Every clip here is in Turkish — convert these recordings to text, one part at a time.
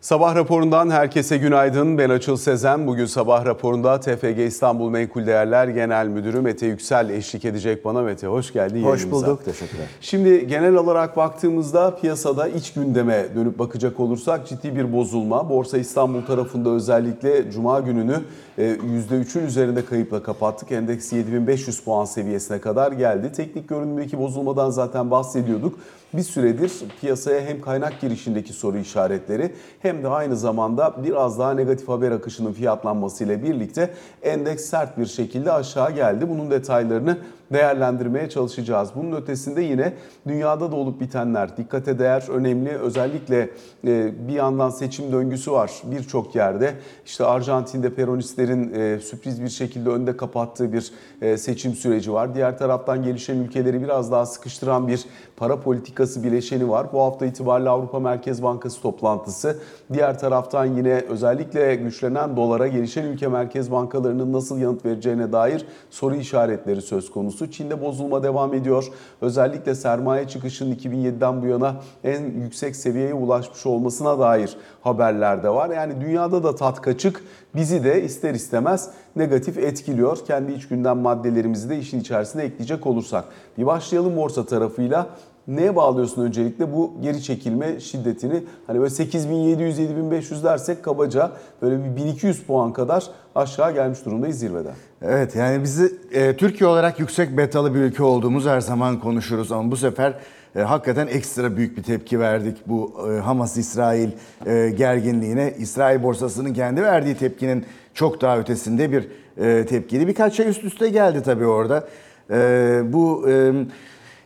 Sabah raporundan herkese günaydın. Ben Açıl Sezen. Bugün sabah raporunda TFG İstanbul Menkul Değerler Genel Müdürü Mete Yüksel eşlik edecek bana. Mete hoş geldin Hoş yayınımıza. bulduk. Teşekkürler. Şimdi genel olarak baktığımızda piyasada iç gündeme dönüp bakacak olursak ciddi bir bozulma. Borsa İstanbul tarafında özellikle Cuma gününü %3'ün üzerinde kayıpla kapattık. Endeks 7500 puan seviyesine kadar geldi. Teknik görünümdeki bozulmadan zaten bahsediyorduk. Bir süredir piyasaya hem kaynak girişindeki soru işaretleri hem de aynı zamanda biraz daha negatif haber akışının fiyatlanmasıyla birlikte endeks sert bir şekilde aşağı geldi. Bunun detaylarını değerlendirmeye çalışacağız. Bunun ötesinde yine dünyada da olup bitenler dikkate değer önemli. Özellikle e, bir yandan seçim döngüsü var birçok yerde. İşte Arjantin'de peronistlerin e, sürpriz bir şekilde önde kapattığı bir e, seçim süreci var. Diğer taraftan gelişen ülkeleri biraz daha sıkıştıran bir para politikası bileşeni var. Bu hafta itibariyle Avrupa Merkez Bankası toplantısı. Diğer taraftan yine özellikle güçlenen dolara gelişen ülke merkez bankalarının nasıl yanıt vereceğine dair soru işaretleri söz konusu konusu. Çin'de bozulma devam ediyor. Özellikle sermaye çıkışının 2007'den bu yana en yüksek seviyeye ulaşmış olmasına dair haberler de var. Yani dünyada da tat kaçık bizi de ister istemez negatif etkiliyor. Kendi iç gündem maddelerimizi de işin içerisine ekleyecek olursak. Bir başlayalım borsa tarafıyla. Neye bağlıyorsun öncelikle bu geri çekilme şiddetini? Hani böyle 8700-7500 dersek kabaca böyle bir 1200 puan kadar aşağı gelmiş durumdayız zirveden. Evet yani bizi e, Türkiye olarak yüksek betalı bir ülke olduğumuz her zaman konuşuruz ama bu sefer e, hakikaten ekstra büyük bir tepki verdik bu e, Hamas-İsrail e, gerginliğine. İsrail borsasının kendi verdiği tepkinin çok daha ötesinde bir e, tepkiydi. Birkaç şey üst üste geldi tabii orada. E, bu e,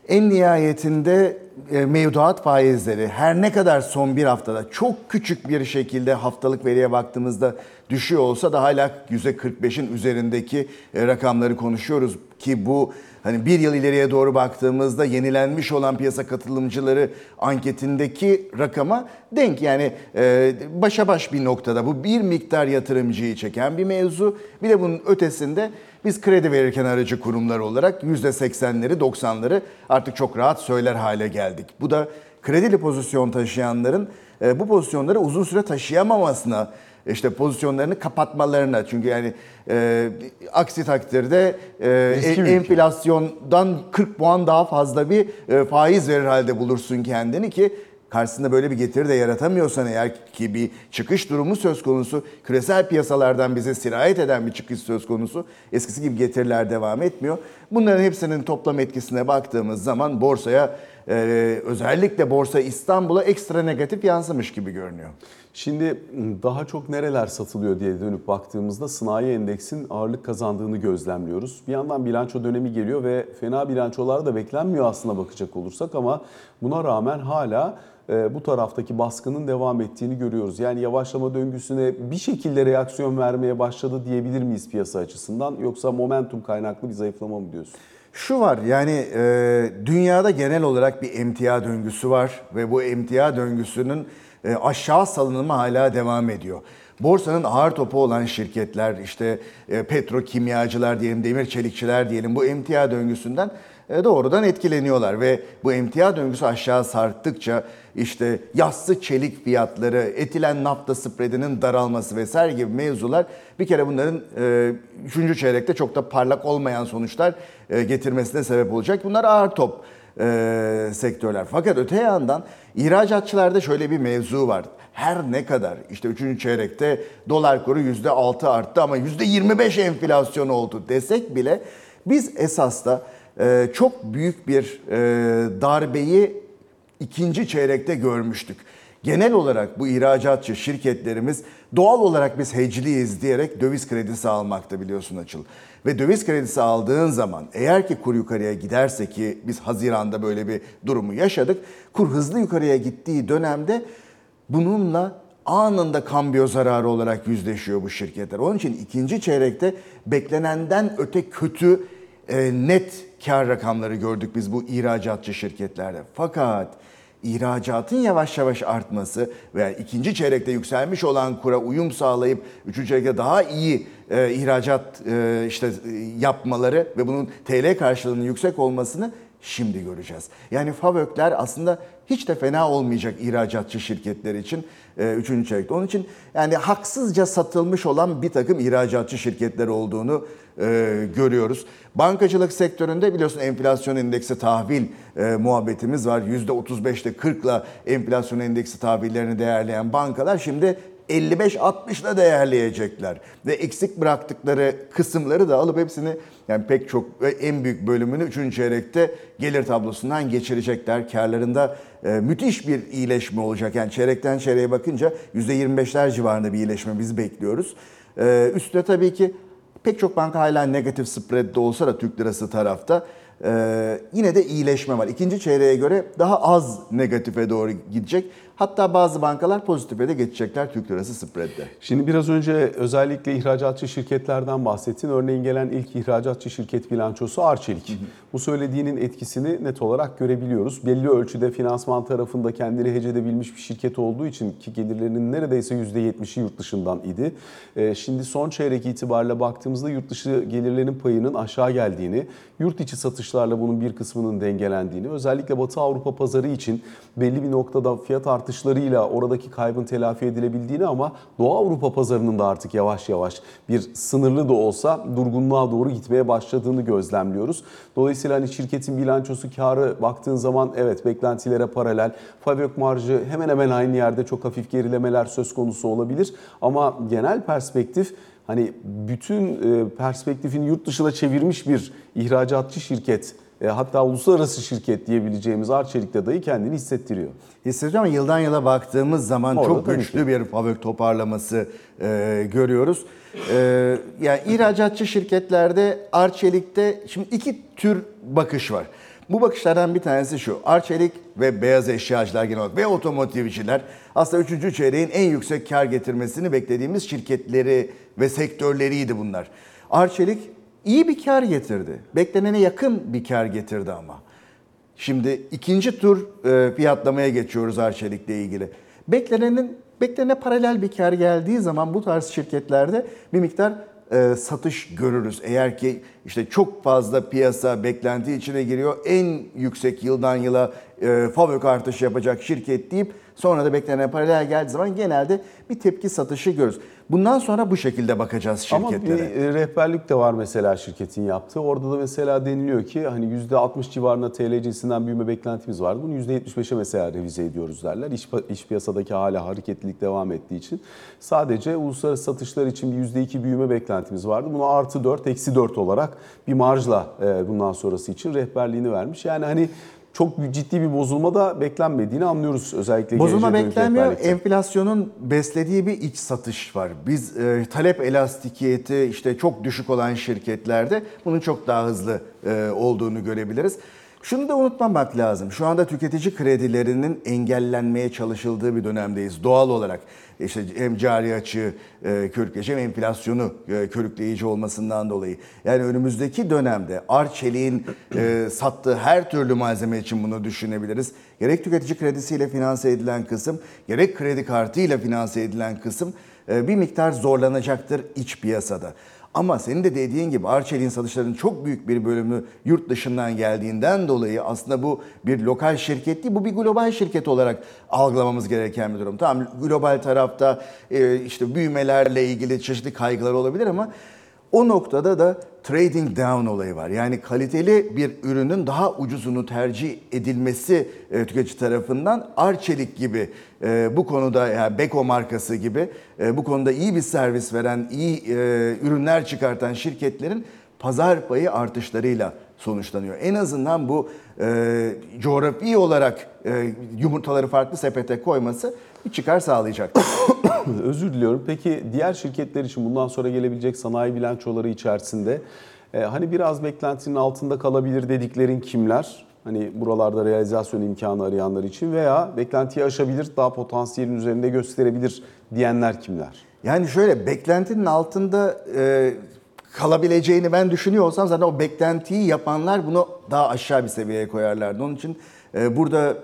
en nihayetinde e, mevduat faizleri her ne kadar son bir haftada çok küçük bir şekilde haftalık veriye baktığımızda düşüyor olsa da hala %45'in üzerindeki e, rakamları konuşuyoruz ki bu hani bir yıl ileriye doğru baktığımızda yenilenmiş olan piyasa katılımcıları anketindeki rakama denk. Yani e, başa baş bir noktada bu bir miktar yatırımcıyı çeken bir mevzu. Bir de bunun ötesinde biz kredi verirken aracı kurumlar olarak %80'leri 90'ları artık çok rahat söyler hale geldik. Bu da kredili pozisyon taşıyanların e, bu pozisyonları uzun süre taşıyamamasına işte pozisyonlarını kapatmalarına çünkü yani e, aksi takdirde e, enflasyondan 40 puan daha fazla bir e, faiz verir halde bulursun kendini ki karşısında böyle bir getiri de yaratamıyorsan eğer ki bir çıkış durumu söz konusu, küresel piyasalardan bize sirayet eden bir çıkış söz konusu, eskisi gibi getiriler devam etmiyor. Bunların hepsinin toplam etkisine baktığımız zaman borsaya e, özellikle Borsa İstanbul'a ekstra negatif yansımış gibi görünüyor. Şimdi daha çok nereler satılıyor diye dönüp baktığımızda sanayi endeksin ağırlık kazandığını gözlemliyoruz. Bir yandan bilanço dönemi geliyor ve fena bilançolar da beklenmiyor aslına bakacak olursak ama buna rağmen hala e, bu taraftaki baskının devam ettiğini görüyoruz. Yani yavaşlama döngüsüne bir şekilde reaksiyon vermeye başladı diyebilir miyiz piyasa açısından yoksa momentum kaynaklı bir zayıflama mı diyorsun? Şu var yani e, dünyada genel olarak bir emtia döngüsü var ve bu emtia döngüsünün e, aşağı salınımı hala devam ediyor. Borsanın ağır topu olan şirketler işte e, petrokimyacılar diyelim, demir çelikçiler diyelim bu emtia döngüsünden e, doğrudan etkileniyorlar ve bu emtia döngüsü aşağı sarktıkça işte yassı çelik fiyatları, etilen nafta spreadinin daralması vesaire gibi mevzular bir kere bunların e, üçüncü çeyrekte çok da parlak olmayan sonuçlar e, getirmesine sebep olacak. Bunlar ağır top e, sektörler. Fakat öte yandan ihracatçılarda şöyle bir mevzu var. Her ne kadar işte üçüncü çeyrekte dolar kuru yüzde altı arttı ama yüzde yirmi beş enflasyon oldu desek bile biz esas da e, çok büyük bir e, darbeyi ikinci çeyrekte görmüştük. Genel olarak bu ihracatçı şirketlerimiz doğal olarak biz hecliyiz diyerek döviz kredisi almakta biliyorsun Açıl. Ve döviz kredisi aldığın zaman eğer ki kur yukarıya giderse ki biz Haziran'da böyle bir durumu yaşadık. Kur hızlı yukarıya gittiği dönemde bununla anında kambiyo zararı olarak yüzleşiyor bu şirketler. Onun için ikinci çeyrekte beklenenden öte kötü e, net kar rakamları gördük biz bu ihracatçı şirketlerde. Fakat ihracatın yavaş yavaş artması veya ikinci çeyrekte yükselmiş olan kura uyum sağlayıp üçüncü çeyrekte daha iyi e, ihracat e, işte e, yapmaları ve bunun TL karşılığının yüksek olmasını şimdi göreceğiz. Yani FAVÖK'ler aslında hiç de fena olmayacak ihracatçı şirketler için 3. çeyrekte. Onun için yani haksızca satılmış olan bir takım ihracatçı şirketler olduğunu e, görüyoruz. Bankacılık sektöründe biliyorsun enflasyon endeksi tahvil e, muhabbetimiz var. %35'te 40'la enflasyon endeksi tahvillerini değerleyen bankalar şimdi 55-60'la değerleyecekler. Ve eksik bıraktıkları kısımları da alıp hepsini yani pek çok ve en büyük bölümünü 3. çeyrekte gelir tablosundan geçirecekler. Karlarında e, müthiş bir iyileşme olacak. Yani çeyrekten çeyreğe bakınca %25'ler civarında bir iyileşme biz bekliyoruz. E, üstte tabii ki pek çok banka hala negatif spread'de olsa da Türk lirası tarafta e, yine de iyileşme var. İkinci çeyreğe göre daha az negatife doğru gidecek. Hatta bazı bankalar pozitife de geçecekler Türk lirası spread'de. Şimdi biraz önce özellikle ihracatçı şirketlerden bahsettin. Örneğin gelen ilk ihracatçı şirket bilançosu Arçelik. Bu söylediğinin etkisini net olarak görebiliyoruz. Belli ölçüde finansman tarafında kendini hecedebilmiş bir şirket olduğu için ki gelirlerinin neredeyse %70'i yurt dışından idi. Ee, Şimdi son çeyrek itibariyle baktığımızda yurt dışı gelirlerinin payının aşağı geldiğini, yurt içi satışlarla bunun bir kısmının dengelendiğini, özellikle Batı Avrupa pazarı için belli bir noktada fiyat artışlarıyla oradaki kaybın telafi edilebildiğini ama Doğu Avrupa pazarının da artık yavaş yavaş bir sınırlı da olsa durgunluğa doğru gitmeye başladığını gözlemliyoruz. Dolayısıyla hani şirketin bilançosu karı baktığın zaman evet beklentilere paralel. Fabrik marjı hemen hemen aynı yerde çok hafif gerilemeler söz konusu olabilir ama genel perspektif hani bütün e, perspektifini yurt dışına çevirmiş bir ihracatçı şirket e, hatta uluslararası şirket diyebileceğimiz Arçelik'te dahi kendini hissettiriyor. Hissediyorum ama yıldan yıla baktığımız zaman Orada çok güçlü bir fabrik toparlaması e, görüyoruz. E, yani ihracatçı şirketlerde Arçelik'te şimdi iki tür bakış var. Bu bakışlardan bir tanesi şu. Arçelik ve beyaz eşyacılar genel olarak ve otomotivciler aslında 3. çeyreğin en yüksek kar getirmesini beklediğimiz şirketleri ve sektörleriydi bunlar. Arçelik iyi bir kar getirdi. Beklenene yakın bir kar getirdi ama. Şimdi ikinci tur e, fiyatlamaya geçiyoruz Arçelik'le ilgili. Beklenenin beklenene paralel bir kar geldiği zaman bu tarz şirketlerde bir miktar e, satış görürüz. Eğer ki işte çok fazla piyasa beklenti içine giriyor. En yüksek yıldan yıla e, fabrik artışı yapacak şirket deyip sonra da beklenen paralel geldiği zaman genelde bir tepki satışı görürüz. Bundan sonra bu şekilde bakacağız şirketlere. Ama bir e, rehberlik de var mesela şirketin yaptığı. Orada da mesela deniliyor ki hani %60 civarında TL cinsinden büyüme beklentimiz vardı. Bunu %75'e mesela revize ediyoruz derler. İş, iş piyasadaki hala hareketlilik devam ettiği için. Sadece uluslararası satışlar için bir %2 büyüme beklentimiz vardı. Bunu artı 4, eksi 4 olarak bir marjla e, bundan sonrası için rehberliğini vermiş. Yani hani çok ciddi bir bozulma da beklenmediğini anlıyoruz özellikle Bozulma beklenmiyor. Enflasyonun beslediği bir iç satış var. Biz e, talep elastikiyeti işte çok düşük olan şirketlerde bunun çok daha hızlı e, olduğunu görebiliriz. Şunu da unutmamak lazım. Şu anda tüketici kredilerinin engellenmeye çalışıldığı bir dönemdeyiz doğal olarak. İşte hem cari açığı e, körükleyici hem enflasyonu e, körükleyici olmasından dolayı. Yani önümüzdeki dönemde Arçelik'in e, sattığı her türlü malzeme için bunu düşünebiliriz. Gerek tüketici kredisiyle finanse edilen kısım, gerek kredi kartıyla finanse edilen kısım e, bir miktar zorlanacaktır iç piyasada. Ama senin de dediğin gibi Arçelik'in satışlarının çok büyük bir bölümü yurt dışından geldiğinden dolayı aslında bu bir lokal şirket değil, bu bir global şirket olarak algılamamız gereken bir durum. Tamam global tarafta e, işte büyümelerle ilgili çeşitli kaygılar olabilir ama o noktada da trading down olayı var. Yani kaliteli bir ürünün daha ucuzunu tercih edilmesi e, tüketici tarafından Arçelik gibi e, bu konuda yani Beko markası gibi e, bu konuda iyi bir servis veren, iyi e, ürünler çıkartan şirketlerin pazar payı artışlarıyla sonuçlanıyor. En azından bu e, coğrafi olarak e, yumurtaları farklı sepete koyması bir çıkar sağlayacak. Özür diliyorum. Peki diğer şirketler için bundan sonra gelebilecek sanayi bilançoları içerisinde e, hani biraz beklentinin altında kalabilir dediklerin kimler? Hani buralarda realizasyon imkanı arayanlar için veya beklentiyi aşabilir, daha potansiyelin üzerinde gösterebilir diyenler kimler? Yani şöyle beklentinin altında e, kalabileceğini ben düşünüyor olsam zaten o beklentiyi yapanlar bunu daha aşağı bir seviyeye koyarlardı. Onun için e, burada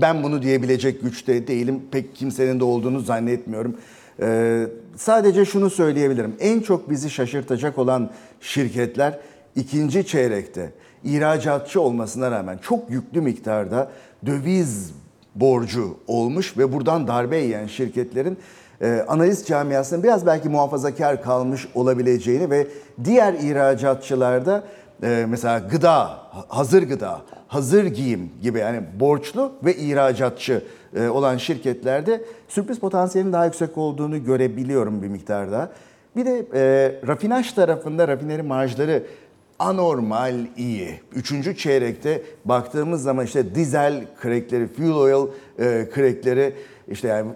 ben bunu diyebilecek güçte değilim. Pek kimsenin de olduğunu zannetmiyorum. E, sadece şunu söyleyebilirim. En çok bizi şaşırtacak olan şirketler ikinci çeyrekte ihracatçı olmasına rağmen çok yüklü miktarda döviz borcu olmuş ve buradan darbe yiyen şirketlerin e, analiz camiasının biraz belki muhafazakar kalmış olabileceğini ve diğer ihracatçılarda e, mesela gıda, hazır gıda, hazır giyim gibi yani borçlu ve ihracatçı e, olan şirketlerde sürpriz potansiyelinin daha yüksek olduğunu görebiliyorum bir miktarda. Bir de e, rafinaj tarafında rafineri marjları anormal iyi. Üçüncü çeyrekte baktığımız zaman işte dizel crackleri, fuel oil e, crackleri işte yani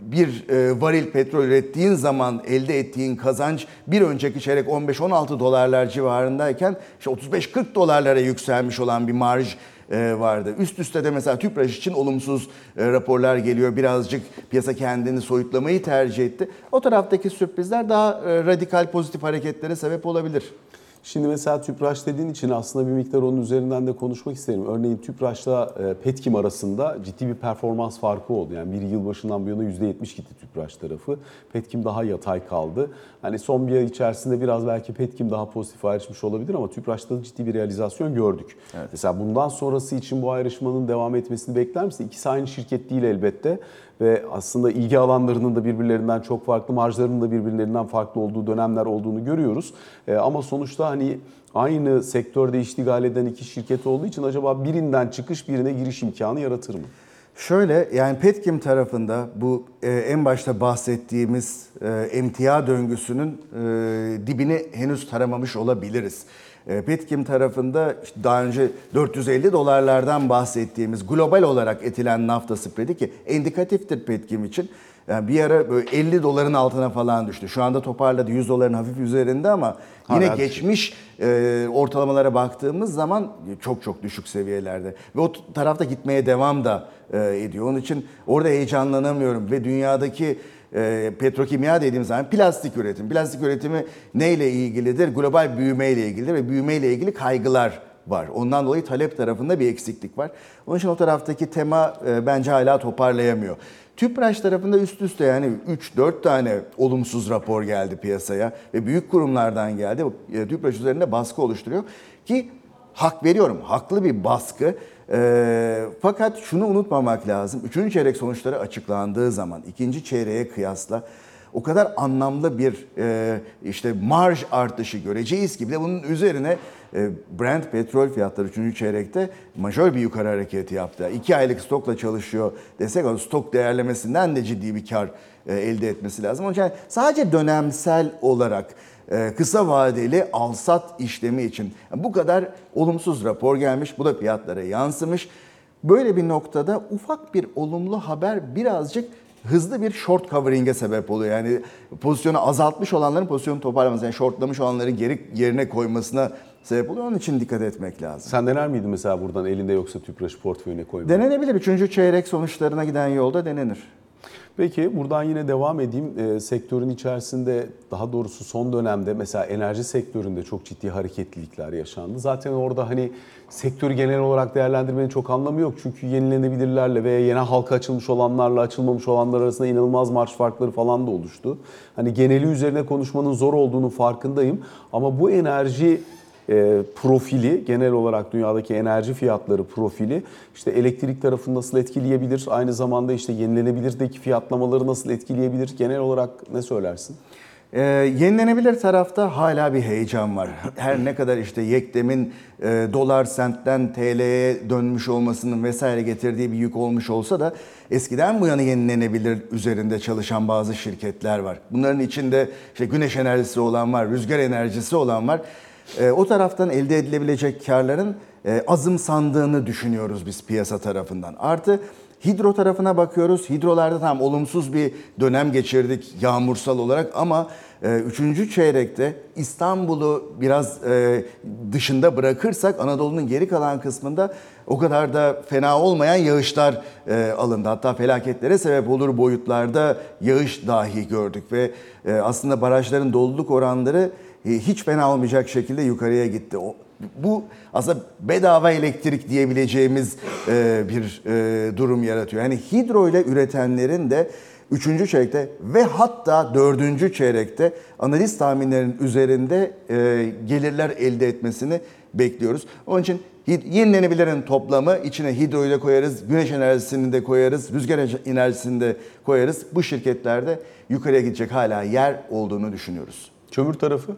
bir e, varil petrol ürettiğin zaman elde ettiğin kazanç bir önceki çeyrek 15-16 dolarlar civarındayken işte 35-40 dolarlara yükselmiş olan bir marj e, vardı. Üst üste de mesela Tüpraş için olumsuz e, raporlar geliyor. Birazcık piyasa kendini soyutlamayı tercih etti. O taraftaki sürprizler daha e, radikal pozitif hareketlere sebep olabilir. Şimdi mesela Tüpraş dediğin için aslında bir miktar onun üzerinden de konuşmak isterim. Örneğin Tüpraş'la e, Petkim arasında ciddi bir performans farkı oldu. Yani bir yıl başından bu yana %70 gitti Tüpraş tarafı. Petkim daha yatay kaldı. Hani son bir ay içerisinde biraz belki Petkim daha pozitif ayrışmış olabilir ama Tüpraş'ta da ciddi bir realizasyon gördük. Evet. Mesela bundan sonrası için bu ayrışmanın devam etmesini bekler misin? İkisi aynı şirket değil elbette ve aslında ilgi alanlarının da birbirlerinden çok farklı, marjlarının da birbirlerinden farklı olduğu dönemler olduğunu görüyoruz. E, ama sonuçta hani aynı sektörde iştigal eden iki şirket olduğu için acaba birinden çıkış birine giriş imkanı yaratır mı? Şöyle yani Petkim tarafında bu e, en başta bahsettiğimiz e, emtia döngüsünün e, dibini henüz taramamış olabiliriz. E, Petkim tarafında işte daha önce 450 dolarlardan bahsettiğimiz global olarak etilen nafta spredi ki indikatiftir Petkim için. Yani bir ara böyle 50 doların altına falan düştü. Şu anda toparladı 100 doların hafif üzerinde ama yine Hala geçmiş e, ortalamalara baktığımız zaman çok çok düşük seviyelerde. Ve o tarafta gitmeye devam da e, ediyor. Onun için orada heyecanlanamıyorum ve dünyadaki e, petrokimya dediğimiz zaman plastik üretim. Plastik üretimi neyle ilgilidir? Global büyümeyle ilgilidir ve büyümeyle ilgili kaygılar var. Ondan dolayı talep tarafında bir eksiklik var. Onun için o taraftaki tema e, bence hala toparlayamıyor. TÜPRAŞ tarafında üst üste yani 3-4 tane olumsuz rapor geldi piyasaya ve büyük kurumlardan geldi. E, TÜPRAŞ üzerinde baskı oluşturuyor ki hak veriyorum. Haklı bir baskı. E, fakat şunu unutmamak lazım. Üçüncü çeyrek sonuçları açıklandığı zaman ikinci çeyreğe kıyasla o kadar anlamlı bir e, işte marj artışı göreceğiz ki bir de bunun üzerine Brent petrol fiyatları 3. çeyrekte majör bir yukarı hareketi yaptı. 2 aylık stokla çalışıyor desek o stok değerlemesinden de ciddi bir kar e, elde etmesi lazım. Onun için sadece dönemsel olarak e, kısa vadeli alsat işlemi için bu kadar olumsuz rapor gelmiş. Bu da fiyatlara yansımış. Böyle bir noktada ufak bir olumlu haber birazcık hızlı bir short covering'e sebep oluyor. Yani pozisyonu azaltmış olanların pozisyonu toparlaması, yani shortlamış olanların geri yerine koymasına sebep oluyor. Onun için dikkat etmek lazım. Sen dener miydin mesela buradan elinde yoksa tüpraşı portföyüne koymayı? Denenebilir. Üçüncü çeyrek sonuçlarına giden yolda denenir. Peki buradan yine devam edeyim. E, sektörün içerisinde daha doğrusu son dönemde mesela enerji sektöründe çok ciddi hareketlilikler yaşandı. Zaten orada hani sektörü genel olarak değerlendirmenin çok anlamı yok. Çünkü yenilenebilirlerle veya yeni halka açılmış olanlarla açılmamış olanlar arasında inanılmaz marş farkları falan da oluştu. Hani geneli üzerine konuşmanın zor olduğunu farkındayım. Ama bu enerji e, profili genel olarak dünyadaki enerji fiyatları profili işte elektrik tarafını nasıl etkileyebilir? Aynı zamanda işte yenilenebilirdeki fiyatlamaları nasıl etkileyebilir? Genel olarak ne söylersin? Ee, yenilenebilir tarafta hala bir heyecan var. Her ne kadar işte Yekdem'in e, dolar sentten TL'ye dönmüş olmasının vesaire getirdiği bir yük olmuş olsa da eskiden bu yana yenilenebilir üzerinde çalışan bazı şirketler var. Bunların içinde işte güneş enerjisi olan var, rüzgar enerjisi olan var. E, o taraftan elde edilebilecek karların e, azımsandığını düşünüyoruz biz piyasa tarafından. Artı hidro tarafına bakıyoruz. Hidrolarda tam olumsuz bir dönem geçirdik yağmursal olarak ama e, üçüncü çeyrekte İstanbul'u biraz e, dışında bırakırsak Anadolu'nun geri kalan kısmında o kadar da fena olmayan yağışlar e, alındı. Hatta felaketlere sebep olur boyutlarda yağış dahi gördük ve aslında barajların doluluk oranları hiç fena olmayacak şekilde yukarıya gitti. Bu aslında bedava elektrik diyebileceğimiz e, bir e, durum yaratıyor. Yani hidro ile üretenlerin de 3. çeyrekte ve hatta 4. çeyrekte analiz tahminlerinin üzerinde gelirler elde etmesini bekliyoruz. Onun için yenilenebilirin toplamı içine hidroyu da koyarız, güneş enerjisini de koyarız, rüzgar enerjisini de koyarız. Bu şirketlerde yukarıya gidecek hala yer olduğunu düşünüyoruz. Kömür tarafı?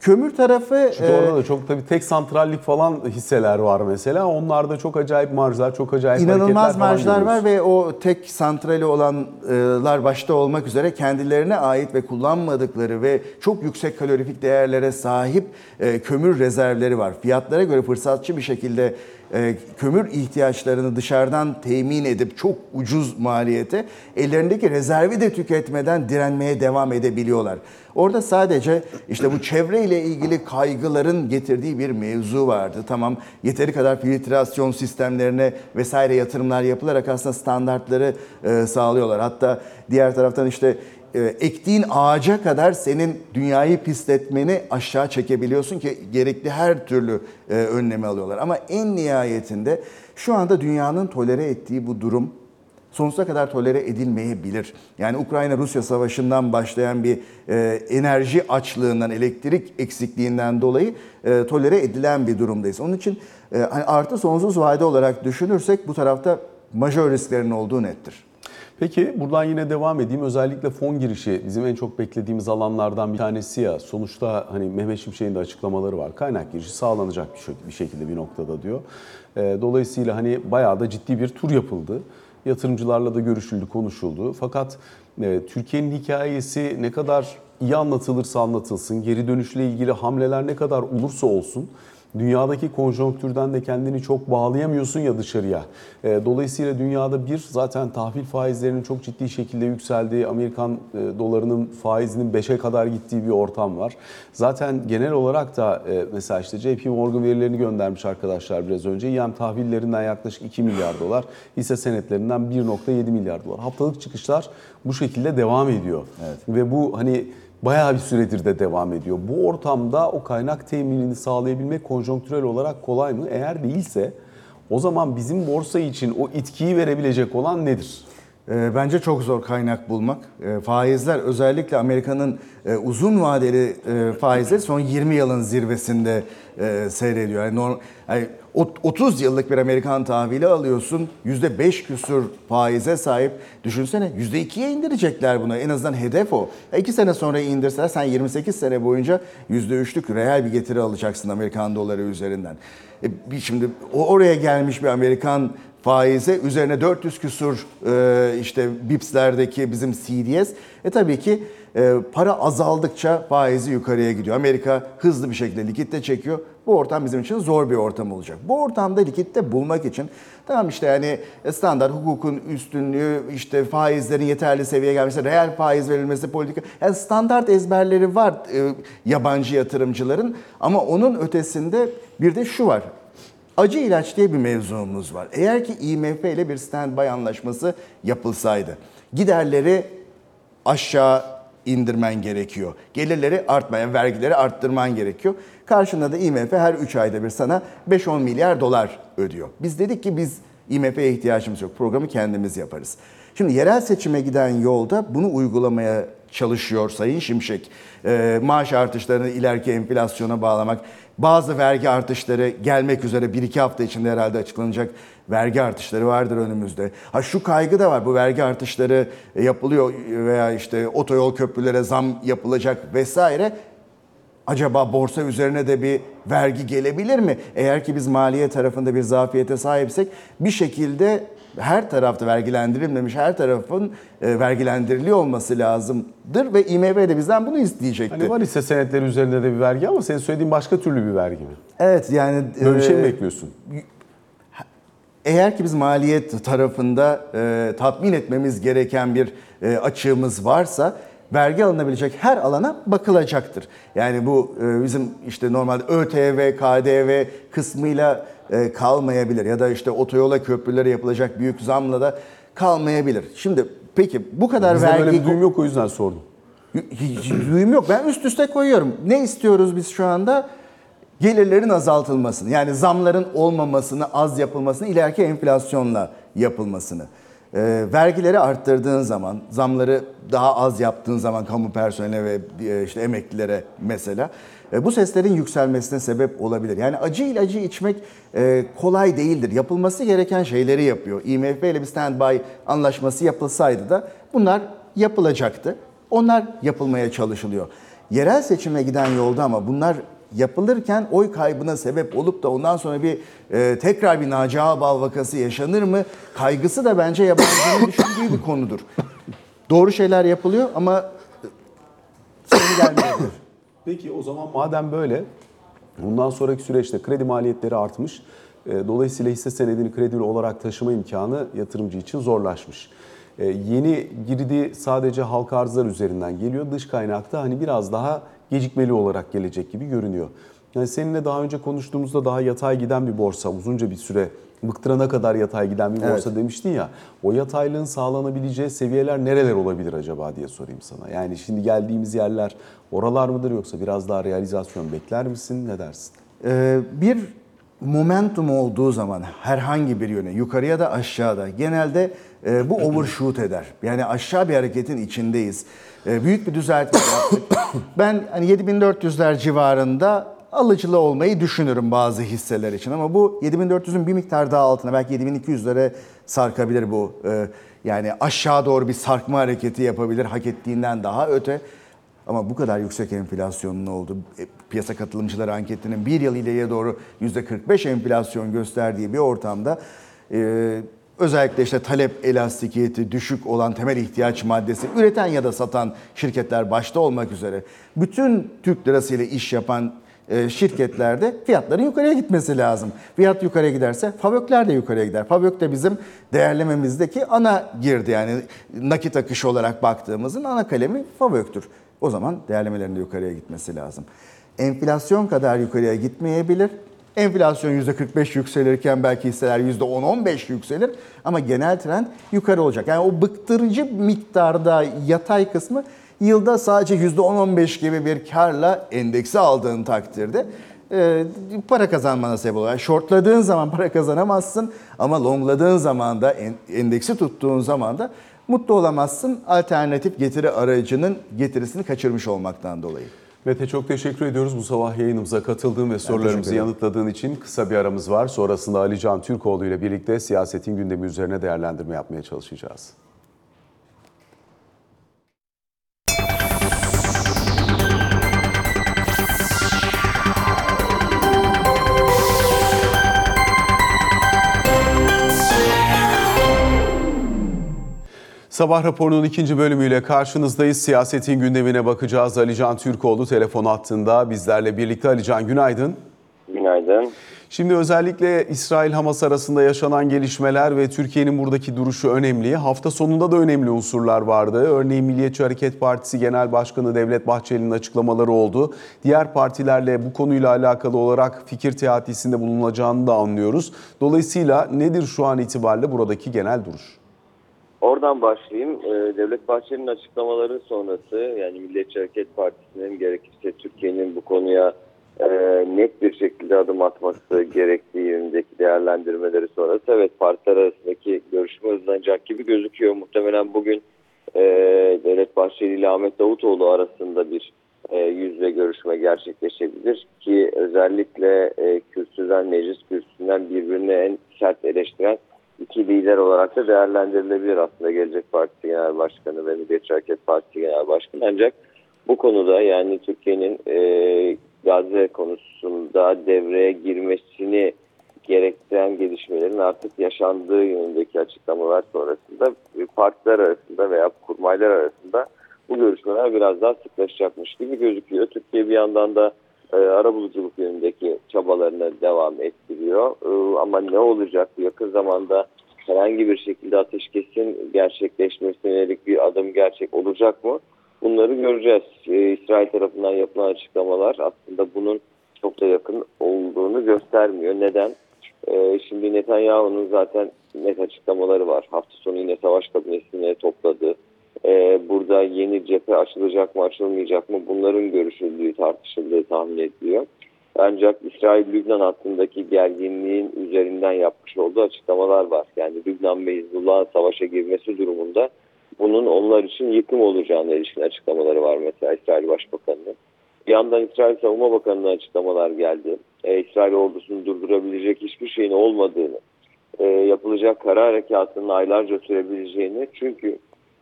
Kömür tarafı Çünkü e, orada da çok tabii tek santrallik falan hisseler var mesela. Onlarda çok acayip marjlar, çok acayip İnanılmaz marjlar var ve o tek santrali olanlar başta olmak üzere kendilerine ait ve kullanmadıkları ve çok yüksek kalorifik değerlere sahip e, kömür rezervleri var. Fiyatlara göre fırsatçı bir şekilde e, kömür ihtiyaçlarını dışarıdan temin edip çok ucuz maliyete ellerindeki rezervi de tüketmeden direnmeye devam edebiliyorlar. Orada sadece işte bu çevreyle ilgili kaygıların getirdiği bir mevzu vardı. Tamam yeteri kadar filtrasyon sistemlerine vesaire yatırımlar yapılarak aslında standartları e, sağlıyorlar. Hatta diğer taraftan işte e, ektiğin ağaca kadar senin dünyayı pisletmeni aşağı çekebiliyorsun ki gerekli her türlü e, önlemi alıyorlar. Ama en nihayetinde şu anda dünyanın tolere ettiği bu durum sonsuza kadar tolere edilmeyebilir. Yani Ukrayna-Rusya savaşından başlayan bir e, enerji açlığından, elektrik eksikliğinden dolayı e, tolere edilen bir durumdayız. Onun için e, hani artı sonsuz vade olarak düşünürsek bu tarafta majör risklerin olduğu nettir. Peki buradan yine devam edeyim. Özellikle fon girişi bizim en çok beklediğimiz alanlardan bir tanesi ya. Sonuçta hani Mehmet Şimşek'in de açıklamaları var. Kaynak girişi sağlanacak bir, şek- bir şekilde bir noktada diyor. Ee, Dolayısıyla hani bayağı da ciddi bir tur yapıldı. Yatırımcılarla da görüşüldü, konuşuldu. Fakat e, Türkiye'nin hikayesi ne kadar iyi anlatılırsa anlatılsın, geri dönüşle ilgili hamleler ne kadar olursa olsun dünyadaki konjonktürden de kendini çok bağlayamıyorsun ya dışarıya. E, Dolayısıyla dünyada bir zaten tahvil faizlerinin çok ciddi şekilde yükseldiği, Amerikan e, dolarının faizinin 5'e kadar gittiği bir ortam var. Zaten genel olarak da e, mesela işte JP Morgan verilerini göndermiş arkadaşlar biraz önce. İM tahvillerinden yaklaşık 2 milyar dolar, hisse senetlerinden 1.7 milyar dolar. Haftalık çıkışlar bu şekilde devam ediyor. Ve bu hani bayağı bir süredir de devam ediyor. Bu ortamda o kaynak teminini sağlayabilmek konjonktürel olarak kolay mı? Eğer değilse o zaman bizim borsa için o itkiyi verebilecek olan nedir? E, Bence çok zor kaynak bulmak. E, Faizler özellikle Amerika'nın e, uzun vadeli e, faizleri son 20 yılın zirvesinde e, seyrediyor. Yani, 30 yıllık bir Amerikan tahvili alıyorsun. %5 küsur faize sahip. Düşünsene %2'ye indirecekler bunu. En azından hedef o. 2 sene sonra indirseler sen 28 sene boyunca %3'lük reel bir getiri alacaksın Amerikan doları üzerinden. E, şimdi oraya gelmiş bir Amerikan faize üzerine 400 küsur e, işte BIPS'lerdeki bizim CDS. E tabii ki e, para azaldıkça faizi yukarıya gidiyor. Amerika hızlı bir şekilde likitte çekiyor. Bu ortam bizim için zor bir ortam olacak. Bu ortamda likitte bulmak için tamam işte yani standart hukukun üstünlüğü, işte faizlerin yeterli seviyeye gelmesi, reel faiz verilmesi politika. Yani standart ezberleri var e, yabancı yatırımcıların ama onun ötesinde bir de şu var. Acı ilaç diye bir mevzumuz var. Eğer ki IMF ile bir standby anlaşması yapılsaydı, giderleri aşağı indirmen gerekiyor. Gelirleri artmayan, vergileri arttırman gerekiyor. Karşında da IMF her 3 ayda bir sana 5-10 milyar dolar ödüyor. Biz dedik ki biz IMF'ye ihtiyacımız yok. Programı kendimiz yaparız. Şimdi yerel seçime giden yolda bunu uygulamaya çalışıyor Sayın Şimşek. Ee, maaş artışlarını ileriki enflasyona bağlamak, bazı vergi artışları gelmek üzere 1-2 hafta içinde herhalde açıklanacak vergi artışları vardır önümüzde. Ha şu kaygı da var. Bu vergi artışları yapılıyor veya işte otoyol köprülere zam yapılacak vesaire. Acaba borsa üzerine de bir vergi gelebilir mi? Eğer ki biz maliye tarafında bir zafiyete sahipsek bir şekilde her tarafta vergilendirilmemiş her tarafın e, vergilendiriliyor olması lazımdır ve IMF de bizden bunu isteyecekti. Hani var hisse senetleri üzerinde de bir vergi ama senin söylediğin başka türlü bir vergi mi? Evet yani Böyle bir şey mi e, bekliyorsun? Eğer ki biz maliyet tarafında e, tatmin etmemiz gereken bir e, açığımız varsa vergi alınabilecek her alana bakılacaktır. Yani bu e, bizim işte normalde ÖTV, KDV kısmıyla kalmayabilir ya da işte otoyola köprülere yapılacak büyük zamla da kalmayabilir. Şimdi peki bu kadar Bizde vergi böyle bir yok o yüzden sordum. duyum yok. Ben üst üste koyuyorum. Ne istiyoruz biz şu anda? Gelirlerin azaltılmasını. Yani zamların olmamasını, az yapılmasını, ileriki enflasyonla yapılmasını. E, vergileri arttırdığın zaman, zamları daha az yaptığın zaman kamu personeline ve e, işte emeklilere mesela e, bu seslerin yükselmesine sebep olabilir. Yani acı ilacı içmek e, kolay değildir. Yapılması gereken şeyleri yapıyor. IMF ile bir standby anlaşması yapılsaydı da bunlar yapılacaktı. Onlar yapılmaya çalışılıyor. Yerel seçime giden yolda ama bunlar yapılırken oy kaybına sebep olup da ondan sonra bir e, tekrar bir Naci Ağbal vakası yaşanır mı? Kaygısı da bence yabancının düşündüğü bir konudur. Doğru şeyler yapılıyor ama sonu gelmeyebilir. Peki o zaman madem böyle bundan sonraki süreçte kredi maliyetleri artmış. e, Dolayısıyla hisse senedini kredili olarak taşıma imkanı yatırımcı için zorlaşmış. E, Yeni girdi sadece halka arzlar üzerinden geliyor. Dış kaynakta hani biraz daha gecikmeli olarak gelecek gibi görünüyor. Yani seninle daha önce konuştuğumuzda daha yatay giden bir borsa uzunca bir süre bıktırana kadar yatay giden bir borsa demiştin ya. O yataylığın sağlanabileceği seviyeler nereler olabilir acaba diye sorayım sana. Yani şimdi geldiğimiz yerler oralar mıdır yoksa biraz daha realizasyon bekler misin? Ne dersin? Ee, bir momentum olduğu zaman herhangi bir yöne yukarıya da aşağıda genelde e, bu overshoot eder. Yani aşağı bir hareketin içindeyiz. E, büyük bir düzeltme yaptık. Ben hani 7400'ler civarında alıcılı olmayı düşünürüm bazı hisseler için ama bu 7400'ün bir miktar daha altına belki 7200'lere sarkabilir bu. E, yani aşağı doğru bir sarkma hareketi yapabilir hak ettiğinden daha öte. Ama bu kadar yüksek enflasyonun olduğu, e, piyasa katılımcıları anketinin bir yıl ileriye doğru %45 enflasyon gösterdiği bir ortamda e, özellikle işte talep elastikiyeti düşük olan temel ihtiyaç maddesi üreten ya da satan şirketler başta olmak üzere bütün Türk lirası ile iş yapan şirketlerde fiyatların yukarıya gitmesi lazım. Fiyat yukarıya giderse FAVÖK'ler de yukarıya gider. FAVÖK de bizim değerlememizdeki ana girdi yani nakit akışı olarak baktığımızın ana kalemi FAVÖK'tür. O zaman değerlemelerin de yukarıya gitmesi lazım. Enflasyon kadar yukarıya gitmeyebilir. Enflasyon %45 yükselirken belki hisseler %10-15 yükselir ama genel trend yukarı olacak. Yani o bıktırıcı miktarda yatay kısmı yılda sadece %10-15 gibi bir karla endeksi aldığın takdirde e, para kazanmana sebep oluyor. Shortladığın zaman para kazanamazsın ama longladığın zaman da en- endeksi tuttuğun zaman da mutlu olamazsın. Alternatif getiri aracının getirisini kaçırmış olmaktan dolayı. Mete çok teşekkür ediyoruz bu sabah yayınımıza katıldığın ve sorularımızı yanıtladığın için. Kısa bir aramız var. Sonrasında Ali Can Türkoğlu ile birlikte siyasetin gündemi üzerine değerlendirme yapmaya çalışacağız. Sabah raporunun ikinci bölümüyle karşınızdayız. Siyasetin gündemine bakacağız. Ali Can Türkoğlu telefon hattında bizlerle birlikte. Ali Can günaydın. Günaydın. Şimdi özellikle İsrail-Hamas arasında yaşanan gelişmeler ve Türkiye'nin buradaki duruşu önemli. Hafta sonunda da önemli unsurlar vardı. Örneğin Milliyetçi Hareket Partisi Genel Başkanı Devlet Bahçeli'nin açıklamaları oldu. Diğer partilerle bu konuyla alakalı olarak fikir teatisinde bulunacağını da anlıyoruz. Dolayısıyla nedir şu an itibariyle buradaki genel duruş? Oradan başlayayım. Ee, Devlet Bahçeli'nin açıklamaları sonrası yani Milliyetçi Hareket Partisi'nin gerekirse Türkiye'nin bu konuya e, net bir şekilde adım atması gerektiği yönündeki değerlendirmeleri sonrası evet partiler arasındaki görüşme hızlanacak gibi gözüküyor. Muhtemelen bugün e, Devlet Bahçeli ile Ahmet Davutoğlu arasında bir e, yüzle görüşme gerçekleşebilir ki özellikle e, kürsüden, meclis kürsüsünden birbirini en sert eleştiren iki lider olarak da değerlendirilebilir aslında Gelecek Partisi Genel Başkanı ve Milliyetçi Hareket Partisi Genel Başkanı. Ancak bu konuda yani Türkiye'nin e, Gazze konusunda devreye girmesini gerektiren gelişmelerin artık yaşandığı yönündeki açıklamalar sonrasında e, partiler arasında veya kurmaylar arasında bu görüşmeler biraz daha sıklaşacakmış gibi gözüküyor. Türkiye bir yandan da e, arabuluculuk yönündeki çabalarını devam ettiriyor. E, ama ne olacak yakın zamanda herhangi bir şekilde ateşkesin gerçekleşmesine yönelik bir adım gerçek olacak mı? Bunları göreceğiz. E, İsrail tarafından yapılan açıklamalar aslında bunun çok da yakın olduğunu göstermiyor. Neden? E, şimdi Netanyahu'nun zaten net açıklamaları var. Hafta sonu yine savaş kabinesini topladı. Ee, burada yeni cephe açılacak mı açılmayacak mı bunların görüşüldüğü tartışıldığı tahmin ediliyor. Ancak İsrail-Lübnan hattındaki gerginliğin üzerinden yapmış olduğu açıklamalar var. Yani Lübnan ve Hizbullah'ın savaşa girmesi durumunda bunun onlar için yıkım olacağına ilişkin açıklamaları var mesela İsrail Başbakanı'nın. Bir yandan İsrail Savunma Bakanı'nın açıklamalar geldi. Ee, İsrail ordusunu durdurabilecek hiçbir şeyin olmadığını, e, yapılacak kara harekatının aylarca sürebileceğini çünkü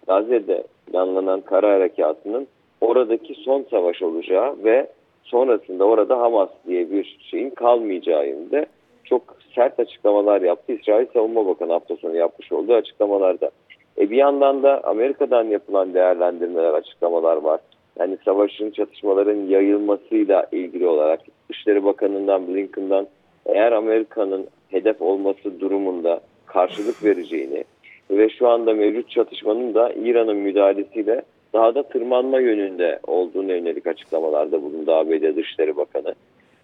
Gazze'de planlanan kara harekatının oradaki son savaş olacağı ve sonrasında orada Hamas diye bir şeyin kalmayacağı yönünde çok sert açıklamalar yaptı. İsrail Savunma Bakanı hafta sonu yapmış olduğu açıklamalarda. E bir yandan da Amerika'dan yapılan değerlendirmeler, açıklamalar var. Yani savaşın, çatışmaların yayılmasıyla ilgili olarak Dışişleri Bakanı'ndan, Blinken'dan eğer Amerika'nın hedef olması durumunda karşılık vereceğini ve şu anda mevcut çatışmanın da İran'ın müdahalesiyle daha da tırmanma yönünde olduğunu yönelik açıklamalarda bulundu ABD Dışişleri Bakanı.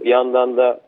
Bir yandan da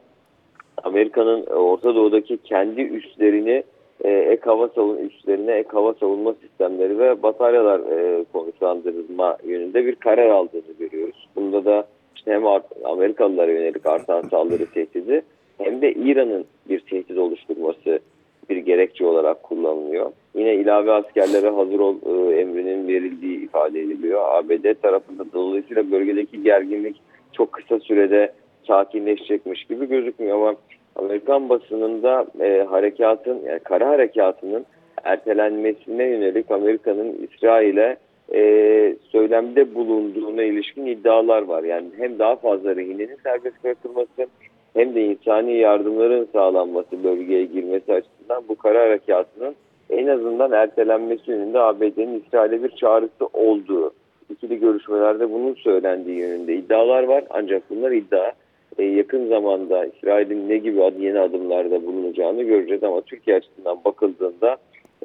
Amerika'nın Orta Doğu'daki kendi üslerini e, ek hava savun üslerine ek hava savunma sistemleri ve bataryalar e, konuşlandırma yönünde bir karar aldığını görüyoruz. Bunda da işte hem Amerikalılara yönelik artan saldırı tehdidi hem de İran'ın bir tehdit oluşturması bir gerekçe olarak kullanılıyor. Yine ilave askerlere hazır ol e, emrinin verildiği ifade ediliyor. ABD tarafında dolayısıyla bölgedeki gerginlik çok kısa sürede sakinleşecekmiş gibi gözükmüyor ama Amerikan basınında e, harekatın yani kara harekatının ertelenmesine yönelik Amerika'nın İsrail'e e, söylemde bulunduğuna ilişkin iddialar var. Yani hem daha fazla rehinenin serbest bırakılması hem de insani yardımların sağlanması bölgeye girmesi açısından bu kara harekatının en azından ertelenmesi yönünde ABD'nin İsrail'e bir çağrısı olduğu ikili görüşmelerde bunun söylendiği yönünde iddialar var. Ancak bunlar iddia. E, yakın zamanda İsrail'in ne gibi ad- yeni adımlarda bulunacağını göreceğiz ama Türkiye açısından bakıldığında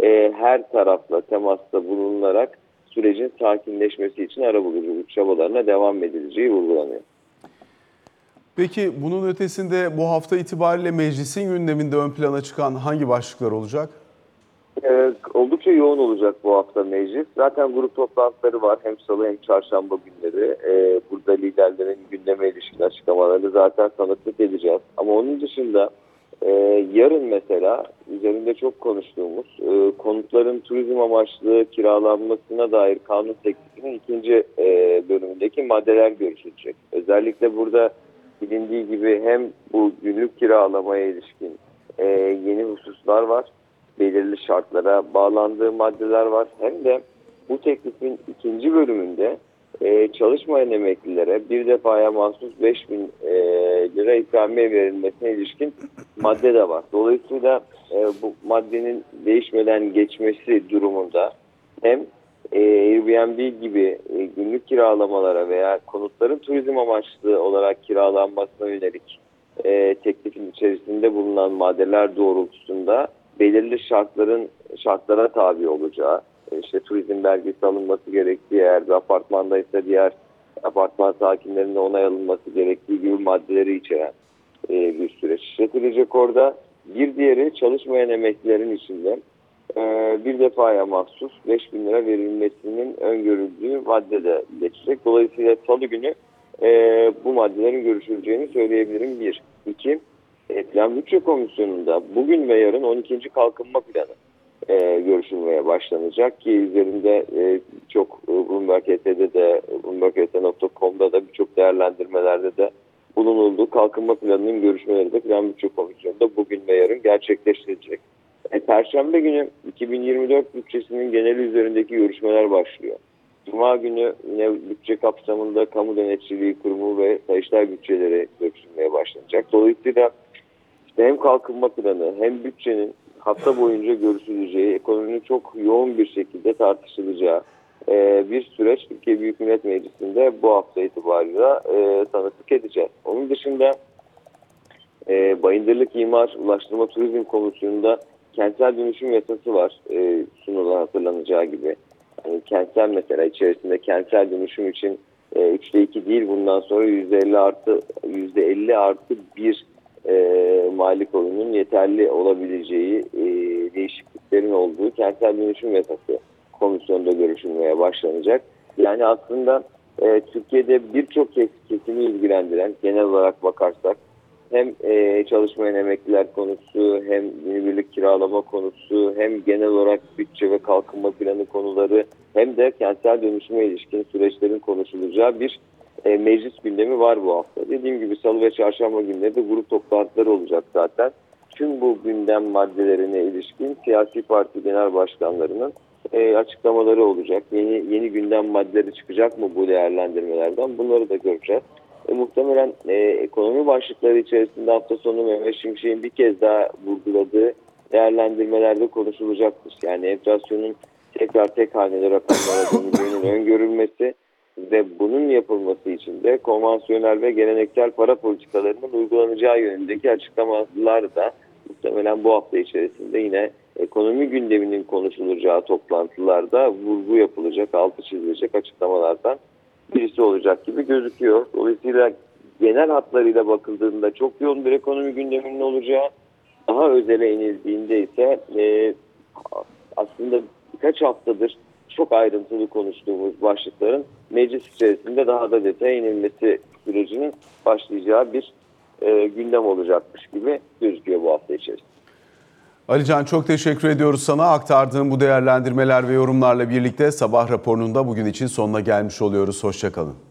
e, her tarafla temasta bulunarak sürecin sakinleşmesi için arabuluculuk çabalarına devam edileceği vurgulanıyor. Peki bunun ötesinde bu hafta itibariyle meclisin gündeminde ön plana çıkan hangi başlıklar olacak? Ee, oldukça yoğun olacak bu hafta meclis. Zaten grup toplantıları var. Hem salı hem çarşamba günleri. Ee, burada liderlerin gündeme ilişkin açıklamalarını zaten tanıklık edeceğiz. Ama onun dışında e, yarın mesela üzerinde çok konuştuğumuz e, konutların turizm amaçlı kiralanmasına dair kanun teklifinin ikinci e, bölümündeki maddeler görüşülecek. Özellikle burada bilindiği gibi hem bu günlük kiralamaya ilişkin e, yeni hususlar var belirli şartlara bağlandığı maddeler var. Hem de bu teklifin ikinci bölümünde e, çalışmayan emeklilere bir defaya mahsus 5 bin e, lira ikramiye verilmesine ilişkin madde de var. Dolayısıyla e, bu maddenin değişmeden geçmesi durumunda hem e, Airbnb gibi e, günlük kiralamalara veya konutların turizm amaçlı olarak kiralanmasına yönelik e, teklifin içerisinde bulunan maddeler doğrultusunda belirli şartların şartlara tabi olacağı, e, işte turizm belgesi alınması gerektiği, eğer bir apartmandaysa diğer apartman sakinlerine onay alınması gerektiği gibi maddeleri içeren bir süreç işletilecek orada. Bir diğeri çalışmayan emeklilerin içinde e, bir defaya mahsus 5 bin lira verilmesinin öngörüldüğü madde de geçecek. Dolayısıyla salı günü e, bu maddelerin görüşüleceğini söyleyebilirim. Bir. İki, e, Plan Bütçe Komisyonu'nda bugün ve yarın 12. kalkınma planı e, görüşülmeye başlanacak ki üzerinde e, çok e, Bloomberg HT'de de bloomberg.com.com'da da birçok değerlendirmelerde de bulunuldu. Kalkınma planının görüşmeleri de Plan Bütçe Komisyonu'nda bugün ve yarın gerçekleştirecek. E, Perşembe günü 2024 bütçesinin geneli üzerindeki görüşmeler başlıyor. Cuma günü yine bütçe kapsamında kamu denetçiliği kurumu ve sayıştay bütçeleri görüşülmeye başlanacak. Dolayısıyla işte hem kalkınma planı hem bütçenin hafta boyunca görüşüleceği, ekonominin çok yoğun bir şekilde tartışılacağı e, bir süreç Türkiye Büyük Millet Meclisi'nde bu hafta itibariyle e, tanıklık edeceğiz. Onun dışında e, Bayındırlık İmar Ulaştırma Turizm Komisyonu'nda kentsel dönüşüm yasası var e, sunulan hatırlanacağı gibi. Yani kentsel mesela içerisinde kentsel dönüşüm için e, 3'te 2 değil bundan sonra %50 artı %50 artı 1 e, malik oyunun yeterli olabileceği e, değişikliklerin olduğu kentsel dönüşüm yasası komisyonda görüşülmeye başlanacak. Yani aslında e, Türkiye'de birçok kes- kesimi ilgilendiren genel olarak bakarsak hem e, çalışmayan emekliler konusu, hem günübirlik kiralama konusu, hem genel olarak bütçe ve kalkınma planı konuları, hem de kentsel dönüşüme ilişkin süreçlerin konuşulacağı bir e, meclis gündemi var bu hafta. Dediğim gibi salı ve çarşamba günleri de grup toplantıları olacak zaten. Tüm bu gündem maddelerine ilişkin siyasi parti genel başkanlarının e, açıklamaları olacak. Yeni yeni gündem maddeleri çıkacak mı bu değerlendirmelerden? Bunları da göreceğiz. E, muhtemelen e, ekonomi başlıkları içerisinde hafta sonu Mehmet Şimşek'in bir kez daha vurguladığı değerlendirmelerde konuşulacaktır. Yani enflasyonun tekrar tek haneli rakamlara döneceğinin öngörülmesi ve bunun yapılması için de konvansiyonel ve geleneksel para politikalarının uygulanacağı yönündeki açıklamalar da muhtemelen bu hafta içerisinde yine ekonomi gündeminin konuşulacağı toplantılarda vurgu yapılacak, altı çizilecek açıklamalardan birisi olacak gibi gözüküyor. Dolayısıyla genel hatlarıyla bakıldığında çok yoğun bir ekonomi gündeminin olacağı, daha özele inildiğinde ise e, aslında birkaç haftadır çok ayrıntılı konuştuğumuz başlıkların meclis içerisinde daha da detaya inilmesi sürecinin başlayacağı bir e, gündem olacakmış gibi gözüküyor bu hafta içerisinde. Alican çok teşekkür ediyoruz sana. Aktardığın bu değerlendirmeler ve yorumlarla birlikte sabah raporunun da bugün için sonuna gelmiş oluyoruz. Hoşçakalın.